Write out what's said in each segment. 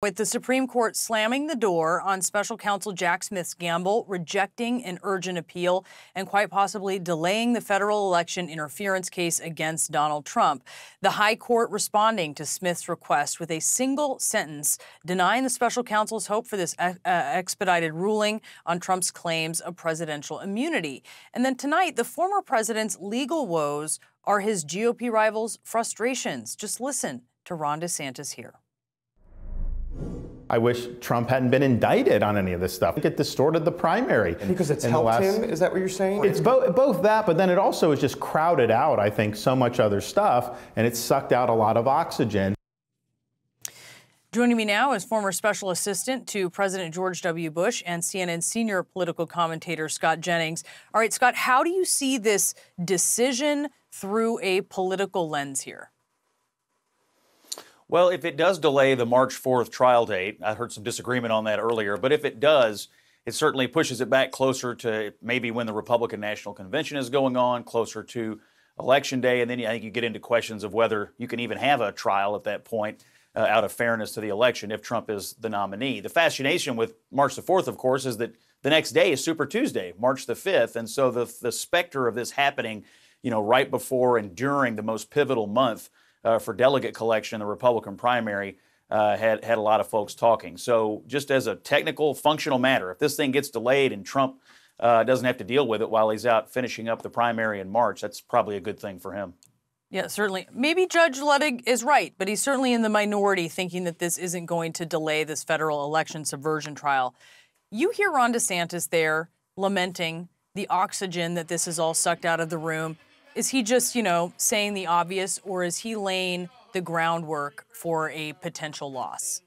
With the Supreme Court slamming the door on special counsel Jack Smith's gamble, rejecting an urgent appeal, and quite possibly delaying the federal election interference case against Donald Trump. The High Court responding to Smith's request with a single sentence denying the special counsel's hope for this uh, expedited ruling on Trump's claims of presidential immunity. And then tonight, the former president's legal woes are his GOP rivals' frustrations. Just listen to Ron DeSantis here. I wish Trump hadn't been indicted on any of this stuff. It distorted the primary. Because it's helped last, him? Is that what you're saying? It's both, both that, but then it also has just crowded out, I think, so much other stuff, and it sucked out a lot of oxygen. Joining me now is former special assistant to President George W. Bush and CNN senior political commentator Scott Jennings. All right, Scott, how do you see this decision through a political lens here? Well, if it does delay the March 4th trial date, I heard some disagreement on that earlier, but if it does, it certainly pushes it back closer to maybe when the Republican National Convention is going on, closer to Election Day. And then I think you get into questions of whether you can even have a trial at that point uh, out of fairness to the election if Trump is the nominee. The fascination with March the 4th, of course, is that the next day is Super Tuesday, March the 5th. And so the, the specter of this happening, you know, right before and during the most pivotal month uh, for delegate collection in the Republican primary uh, had had a lot of folks talking. So just as a technical, functional matter, if this thing gets delayed and Trump uh, doesn't have to deal with it while he's out finishing up the primary in March, that's probably a good thing for him. Yeah, certainly. Maybe Judge Luttig is right, but he's certainly in the minority thinking that this isn't going to delay this federal election subversion trial. You hear Ron DeSantis there lamenting the oxygen that this is all sucked out of the room. Is he just, you know, saying the obvious, or is he laying the groundwork for a potential loss?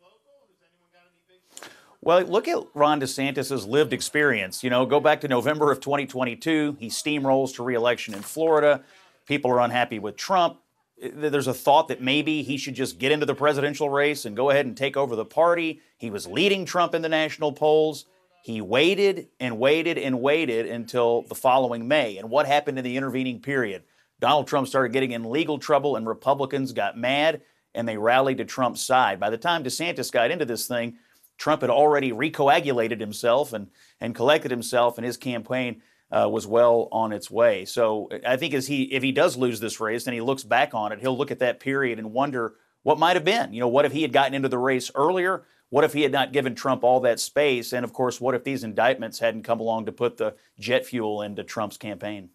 Well, look at Ron DeSantis' lived experience. You know, go back to November of 2022. He steamrolls to reelection in Florida. People are unhappy with Trump. There's a thought that maybe he should just get into the presidential race and go ahead and take over the party. He was leading Trump in the national polls. He waited and waited and waited until the following May. And what happened in the intervening period? Donald Trump started getting in legal trouble, and Republicans got mad and they rallied to Trump's side. By the time DeSantis got into this thing, Trump had already recoagulated himself and, and collected himself, and his campaign uh, was well on its way. So I think as he, if he does lose this race and he looks back on it, he'll look at that period and wonder what might have been. You know, what if he had gotten into the race earlier? What if he had not given Trump all that space? And of course, what if these indictments hadn't come along to put the jet fuel into Trump's campaign?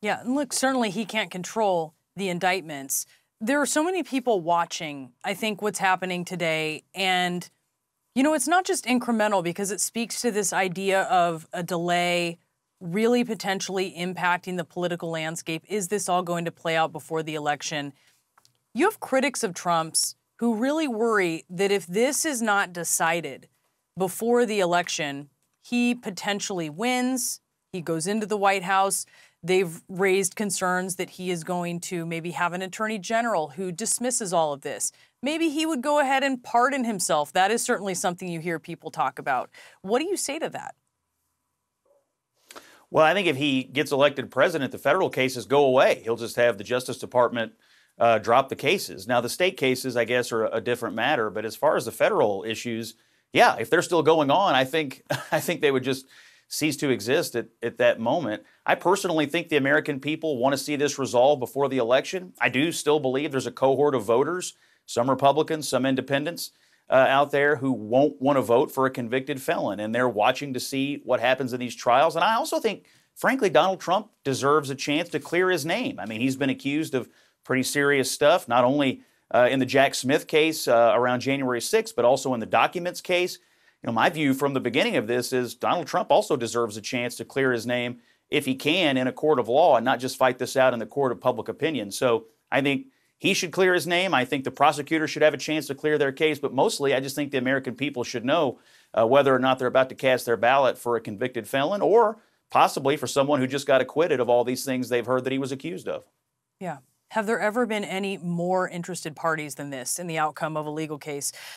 Yeah, and look, certainly he can't control the indictments. There are so many people watching, I think, what's happening today. And, you know, it's not just incremental because it speaks to this idea of a delay really potentially impacting the political landscape. Is this all going to play out before the election? You have critics of Trump's who really worry that if this is not decided before the election, he potentially wins, he goes into the White House. They've raised concerns that he is going to maybe have an attorney general who dismisses all of this. Maybe he would go ahead and pardon himself. That is certainly something you hear people talk about. What do you say to that? Well, I think if he gets elected president, the federal cases go away. He'll just have the Justice Department uh, drop the cases. Now, the state cases, I guess, are a different matter. But as far as the federal issues, yeah, if they're still going on, I think I think they would just cease to exist at, at that moment. I personally think the American people want to see this resolved before the election. I do still believe there's a cohort of voters, some Republicans, some independents, uh, out there who won't want to vote for a convicted felon, and they're watching to see what happens in these trials. And I also think, frankly, Donald Trump deserves a chance to clear his name. I mean, he's been accused of pretty serious stuff, not only uh, in the Jack Smith case uh, around January 6th, but also in the documents case. You know, my view from the beginning of this is Donald Trump also deserves a chance to clear his name if he can in a court of law and not just fight this out in the court of public opinion. So I think he should clear his name. I think the prosecutor should have a chance to clear their case. But mostly, I just think the American people should know uh, whether or not they're about to cast their ballot for a convicted felon or possibly for someone who just got acquitted of all these things they've heard that he was accused of. Yeah. Have there ever been any more interested parties than this in the outcome of a legal case?